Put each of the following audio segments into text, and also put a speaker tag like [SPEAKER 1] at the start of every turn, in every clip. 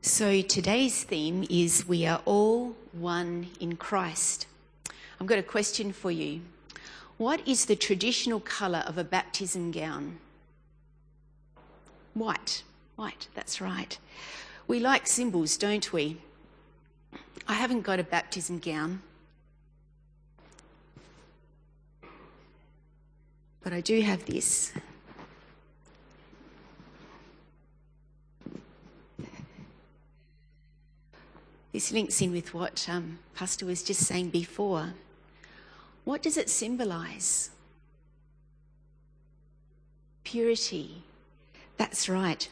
[SPEAKER 1] So today's theme is We Are All One in Christ. I've got a question for you. What is the traditional colour of a baptism gown? White. White, that's right. We like symbols, don't we? I haven't got a baptism gown, but I do have this. This links in with what um, Pastor was just saying before. What does it symbolise? Purity. That's right.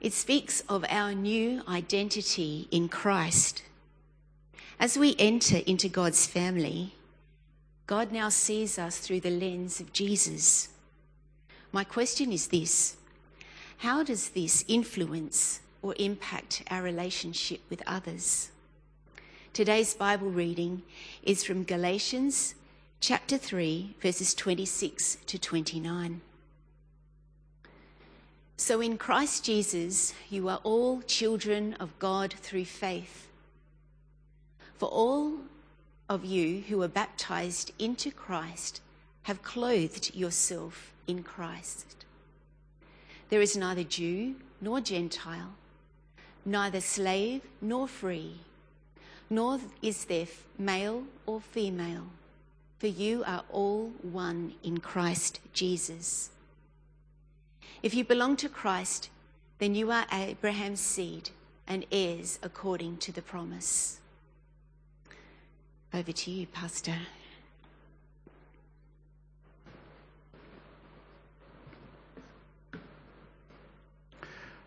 [SPEAKER 1] It speaks of our new identity in Christ. As we enter into God's family, God now sees us through the lens of Jesus. My question is this How does this influence or impact our relationship with others? Today's Bible reading is from Galatians chapter 3, verses 26 to 29. So in Christ Jesus, you are all children of God through faith. For all of you who are baptized into Christ have clothed yourself in Christ. There is neither Jew nor Gentile, neither slave nor free, nor is there male or female, for you are all one in Christ Jesus. If you belong to Christ, then you are Abraham's seed and heirs according to the promise. Over to you, Pastor.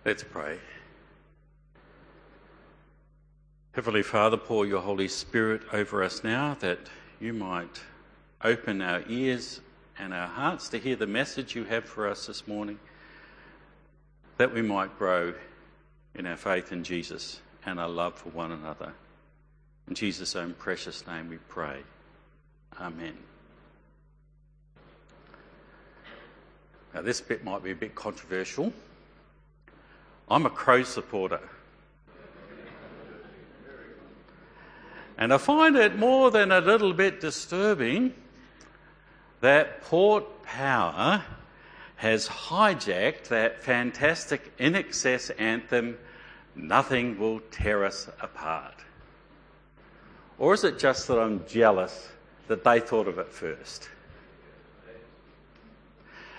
[SPEAKER 2] Let's pray. Heavenly Father, pour your Holy Spirit over us now that you might open our ears and our hearts to hear the message you have for us this morning that we might grow in our faith in Jesus and our love for one another. In Jesus' own precious name we pray. Amen. Now, this bit might be a bit controversial. I'm a Crow supporter. And I find it more than a little bit disturbing that Port Power has hijacked that fantastic INXS anthem, Nothing Will Tear Us Apart? Or is it just that I'm jealous that they thought of it first?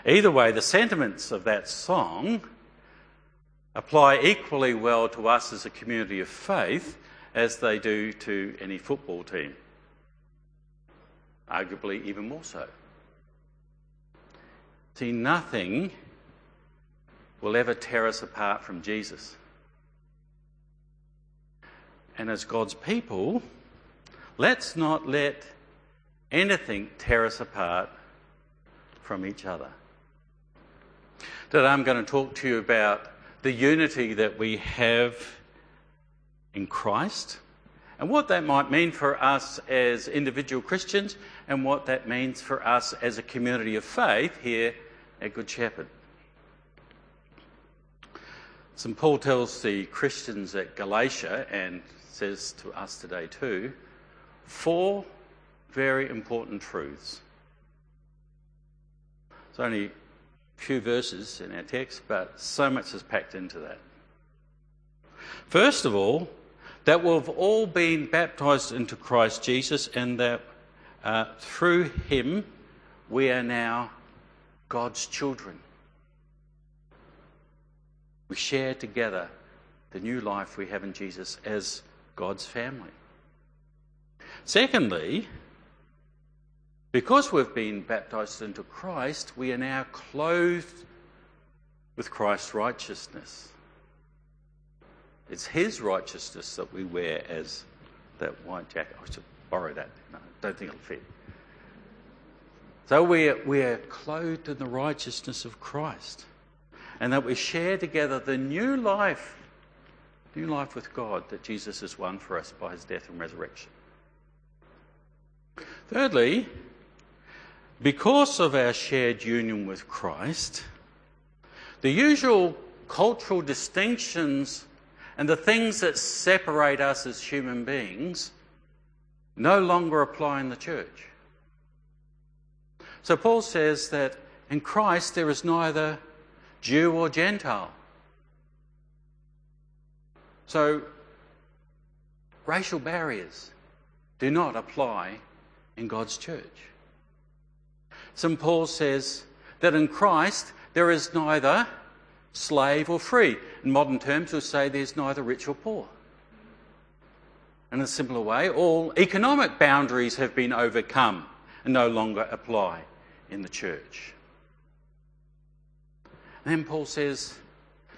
[SPEAKER 2] Either way, the sentiments of that song apply equally well to us as a community of faith as they do to any football team. Arguably, even more so. See, nothing will ever tear us apart from Jesus. And as God's people, let's not let anything tear us apart from each other. Today I'm going to talk to you about the unity that we have in Christ and what that might mean for us as individual Christians and what that means for us as a community of faith here at good shepherd. St. Paul tells the Christians at Galatia and says to us today too four very important truths. It's only a few verses in our text, but so much is packed into that. First of all, that we've all been baptized into Christ Jesus and that uh, through him we are now God's children. We share together the new life we have in Jesus as God's family. Secondly, because we've been baptized into Christ, we are now clothed with Christ's righteousness. It's His righteousness that we wear as that white jacket. I should borrow that. No, don't think it'll fit. So we're, we're clothed in the righteousness of Christ. And that we share together the new life, new life with God that Jesus has won for us by his death and resurrection. Thirdly, because of our shared union with Christ, the usual cultural distinctions and the things that separate us as human beings no longer apply in the church. So Paul says that in Christ there is neither Jew or Gentile. So racial barriers do not apply in God's church. St. Paul says that in Christ there is neither slave or free. In modern terms, we'll say there's neither rich or poor. In a similar way, all economic boundaries have been overcome and no longer apply in the church. And then Paul says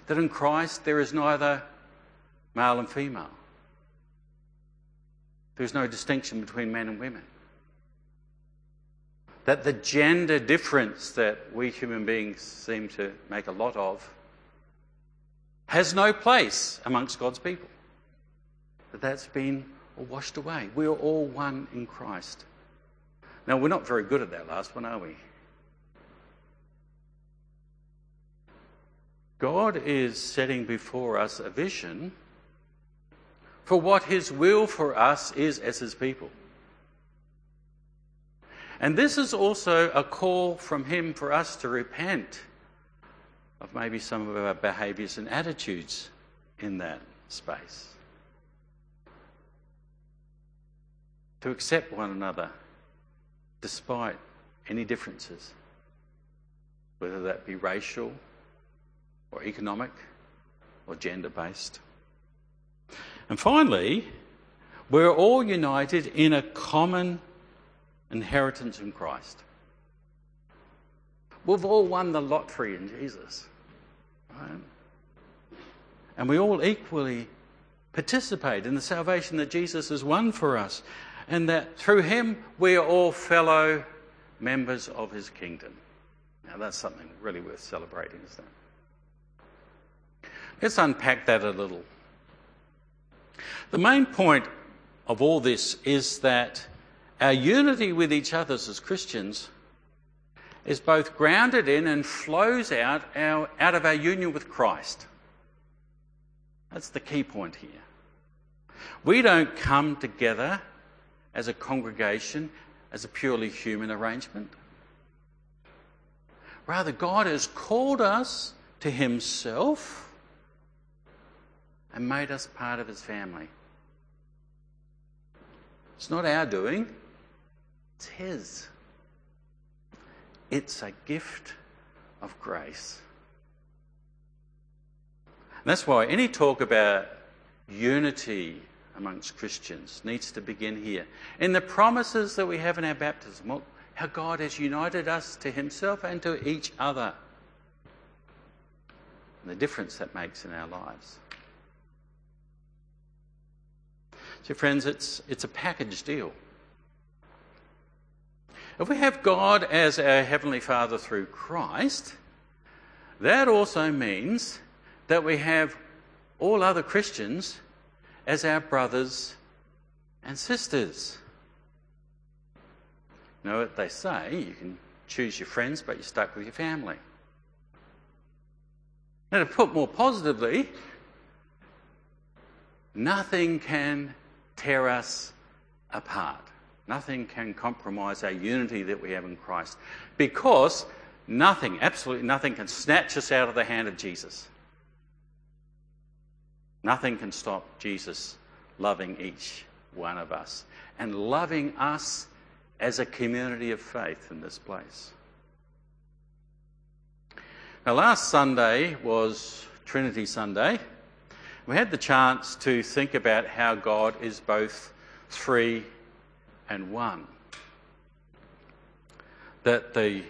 [SPEAKER 2] that in Christ there is neither male and female. There's no distinction between men and women. That the gender difference that we human beings seem to make a lot of has no place amongst God's people. That that's been washed away. We are all one in Christ. Now, we're not very good at that last one, are we? God is setting before us a vision for what His will for us is as His people. And this is also a call from Him for us to repent of maybe some of our behaviours and attitudes in that space. To accept one another despite any differences, whether that be racial or economic or gender based. And finally, we're all united in a common inheritance in Christ. We've all won the lottery in Jesus. Right? And we all equally participate in the salvation that Jesus has won for us. And that through him we are all fellow members of his kingdom. Now that's something really worth celebrating, isn't it? Let's unpack that a little. The main point of all this is that our unity with each other as Christians is both grounded in and flows out, our, out of our union with Christ. That's the key point here. We don't come together as a congregation as a purely human arrangement. Rather, God has called us to Himself and made us part of His family. It's not our doing, it's His. It's a gift of grace. And that's why any talk about unity amongst Christians needs to begin here. In the promises that we have in our baptism, how God has united us to Himself and to each other. And the difference that makes in our lives. So, friends, it's, it's a package deal. If we have God as our Heavenly Father through Christ, that also means that we have all other Christians as our brothers and sisters. You know what they say? You can choose your friends, but you're stuck with your family. Now, to put more positively, nothing can tear us apart. Nothing can compromise our unity that we have in Christ because nothing, absolutely nothing, can snatch us out of the hand of Jesus. Nothing can stop Jesus loving each one of us and loving us as a community of faith in this place. Now, last Sunday was Trinity Sunday. We had the chance to think about how God is both three and one. That the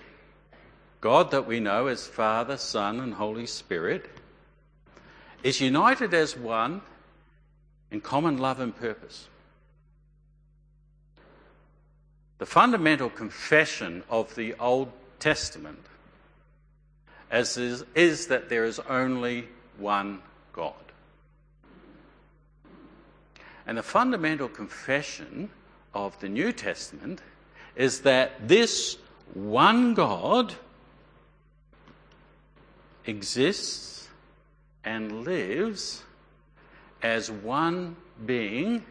[SPEAKER 2] God that we know as Father, Son, and Holy Spirit is united as one in common love and purpose. The fundamental confession of the Old Testament as is, is that there is only one God. And the fundamental confession of the New Testament is that this one God exists and lives as one being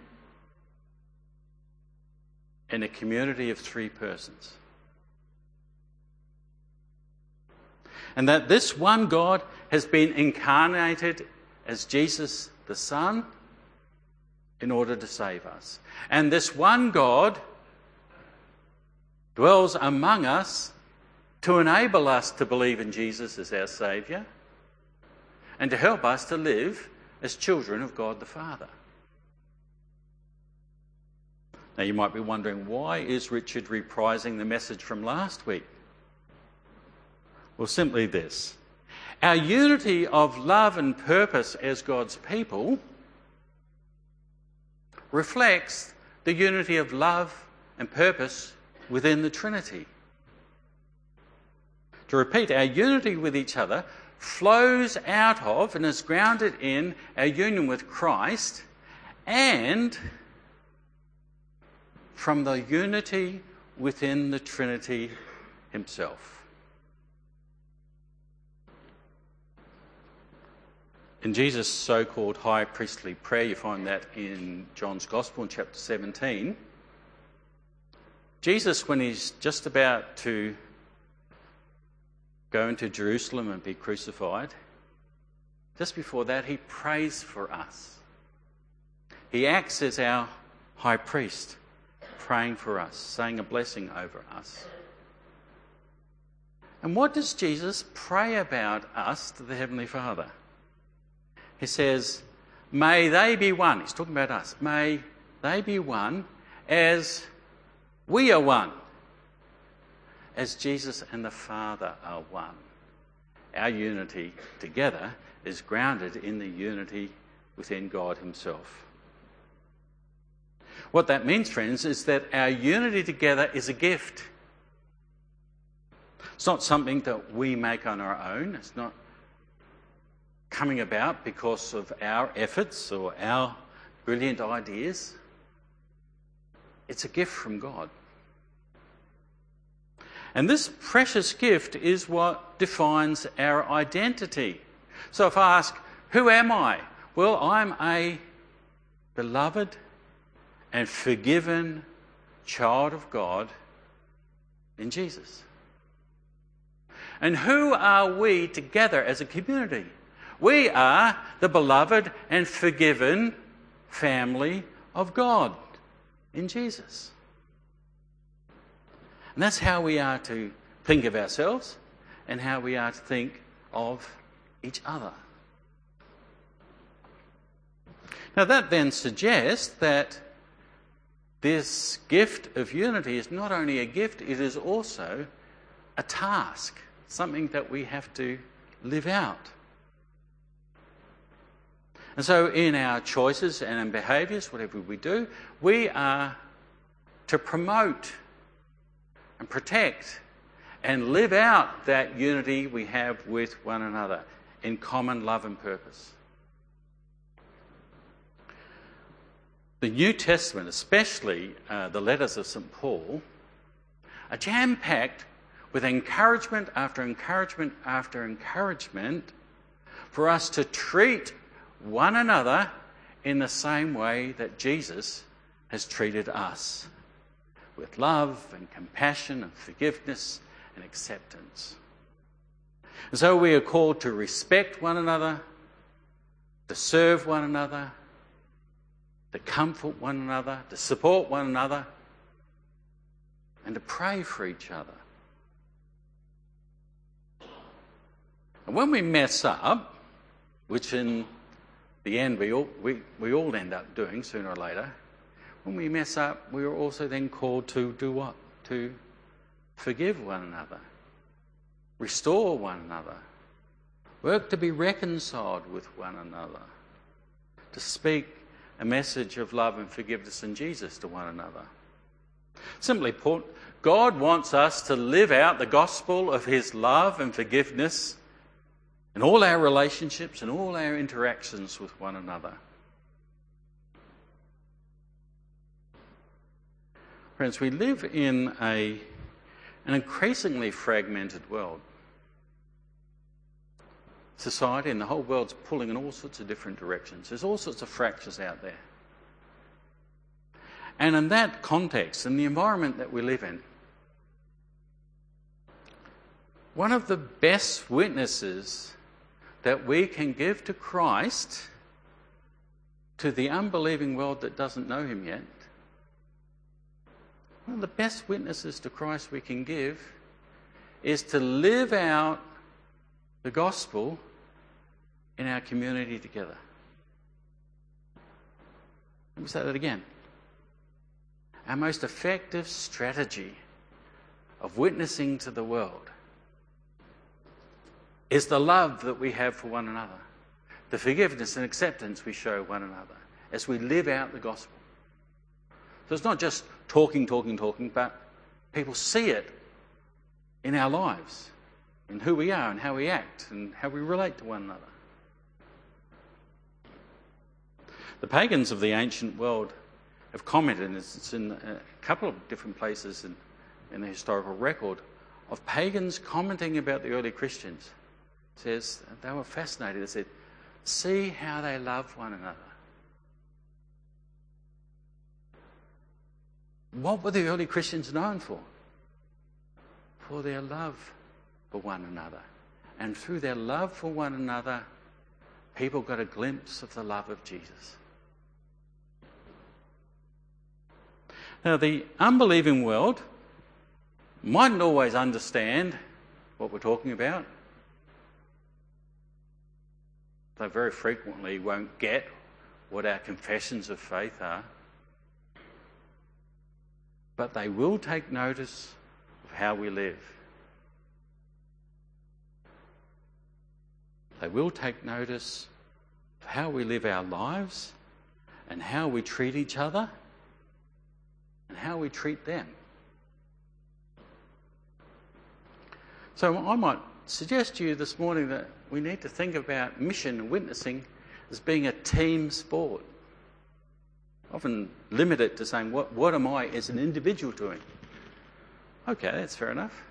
[SPEAKER 2] in a community of three persons. And that this one God has been incarnated as Jesus the Son in order to save us. And this one God dwells among us to enable us to believe in Jesus as our Saviour and to help us to live as children of God the Father. Now you might be wondering why is Richard reprising the message from last week? Well, simply this. Our unity of love and purpose as God's people reflects the unity of love and purpose within the Trinity. To repeat, our unity with each other flows out of and is grounded in our union with Christ and from the unity within the Trinity Himself. In Jesus' so called high priestly prayer, you find that in John's Gospel in chapter 17. Jesus, when he's just about to go into Jerusalem and be crucified, just before that, he prays for us. He acts as our high priest, praying for us, saying a blessing over us. And what does Jesus pray about us to the Heavenly Father? He says, May they be one. He's talking about us. May they be one as we are one. As Jesus and the Father are one. Our unity together is grounded in the unity within God Himself. What that means, friends, is that our unity together is a gift. It's not something that we make on our own. It's not coming about because of our efforts or our brilliant ideas. It's a gift from God. And this precious gift is what defines our identity. So if I ask, Who am I? Well, I'm a beloved and forgiven child of God in Jesus. And who are we together as a community? We are the beloved and forgiven family of God in Jesus. And that's how we are to think of ourselves and how we are to think of each other. Now, that then suggests that this gift of unity is not only a gift, it is also a task, something that we have to live out. And so, in our choices and in behaviours, whatever we do, we are to promote and protect and live out that unity we have with one another in common love and purpose. The New Testament, especially uh, the letters of St. Paul, are jam packed with encouragement after encouragement after encouragement for us to treat one another in the same way that Jesus has treated us with love and compassion and forgiveness and acceptance. And so we are called to respect one another, to serve one another, to comfort one another, to support one another, and to pray for each other. And when we mess up, which in the end we all, we, we all end up doing sooner or later, when we mess up, we are also then called to do what? To forgive one another, restore one another, work to be reconciled with one another, to speak a message of love and forgiveness in Jesus to one another. Simply put, God wants us to live out the gospel of His love and forgiveness in all our relationships and all our interactions with one another. Friends, we live in a, an increasingly fragmented world. society and the whole world's pulling in all sorts of different directions. There's all sorts of fractures out there. And in that context, in the environment that we live in, one of the best witnesses that we can give to Christ to the unbelieving world that doesn't know him yet, one of the best witnesses to Christ we can give is to live out the gospel in our community together. Let me say that again. Our most effective strategy of witnessing to the world is the love that we have for one another, the forgiveness and acceptance we show one another as we live out the gospel. So it's not just talking, talking, talking, but people see it in our lives, in who we are and how we act and how we relate to one another. The pagans of the ancient world have commented, and it's in a couple of different places in, in the historical record, of pagans commenting about the early Christians. Says they were fascinated. They said, See how they love one another. What were the early Christians known for? For their love for one another. And through their love for one another, people got a glimpse of the love of Jesus. Now, the unbelieving world mightn't always understand what we're talking about. They very frequently won't get what our confessions of faith are. But they will take notice of how we live. They will take notice of how we live our lives and how we treat each other and how we treat them. So I might suggest to you this morning that we need to think about mission and witnessing as being a team sport. Often limit it to saying, what, what am I as an individual doing? Okay, that's fair enough.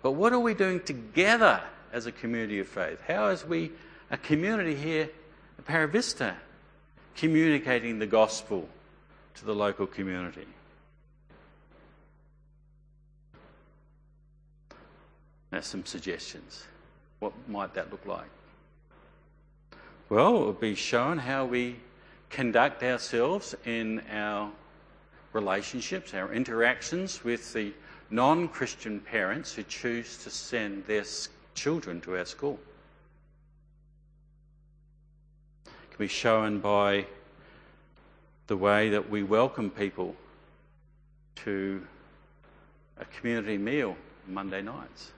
[SPEAKER 2] But what are we doing together as a community of faith? How is we, a community here at Para Vista, communicating the gospel to the local community? Now, some suggestions. What might that look like? Well, it would be shown how we conduct ourselves in our relationships, our interactions with the non Christian parents who choose to send their children to our school. It can be shown by the way that we welcome people to a community meal Monday nights.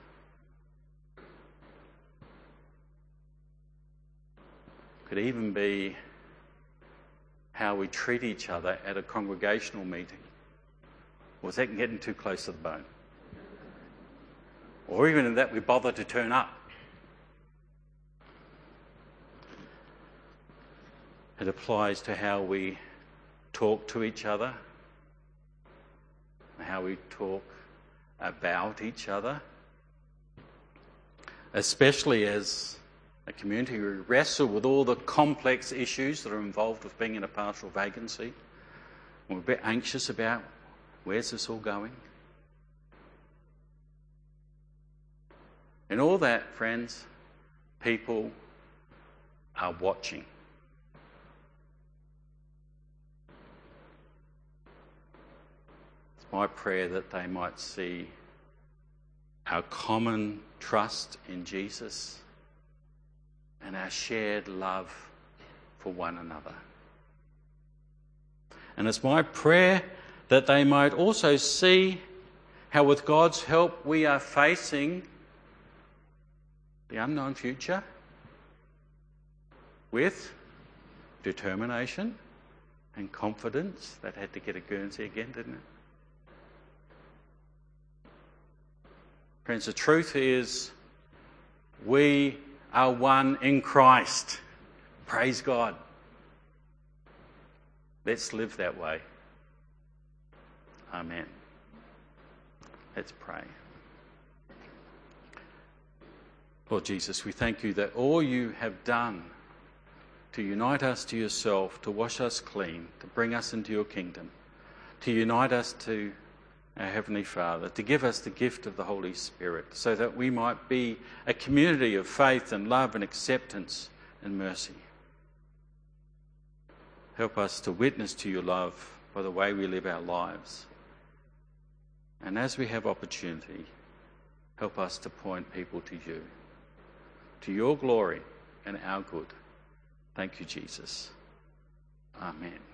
[SPEAKER 2] Could even be how we treat each other at a congregational meeting. Was that getting too close to the bone? Or even in that we bother to turn up. It applies to how we talk to each other, how we talk about each other, especially as a community who wrestle with all the complex issues that are involved with being in a pastoral vacancy. We're a bit anxious about where's this all going. In all that, friends, people are watching. It's my prayer that they might see our common trust in Jesus and our shared love for one another. And it's my prayer that they might also see how, with God's help, we are facing the unknown future with determination and confidence. That had to get a Guernsey again, didn't it? Friends, the truth is we are one in Christ. Praise God. Let's live that way. Amen. Let's pray. Lord Jesus, we thank you that all you have done to unite us to yourself, to wash us clean, to bring us into your kingdom, to unite us to our Heavenly Father, to give us the gift of the Holy Spirit, so that we might be a community of faith and love and acceptance and mercy. Help us to witness to your love by the way we live our lives. And as we have opportunity, help us to point people to you, to your glory and our good. Thank you, Jesus. Amen.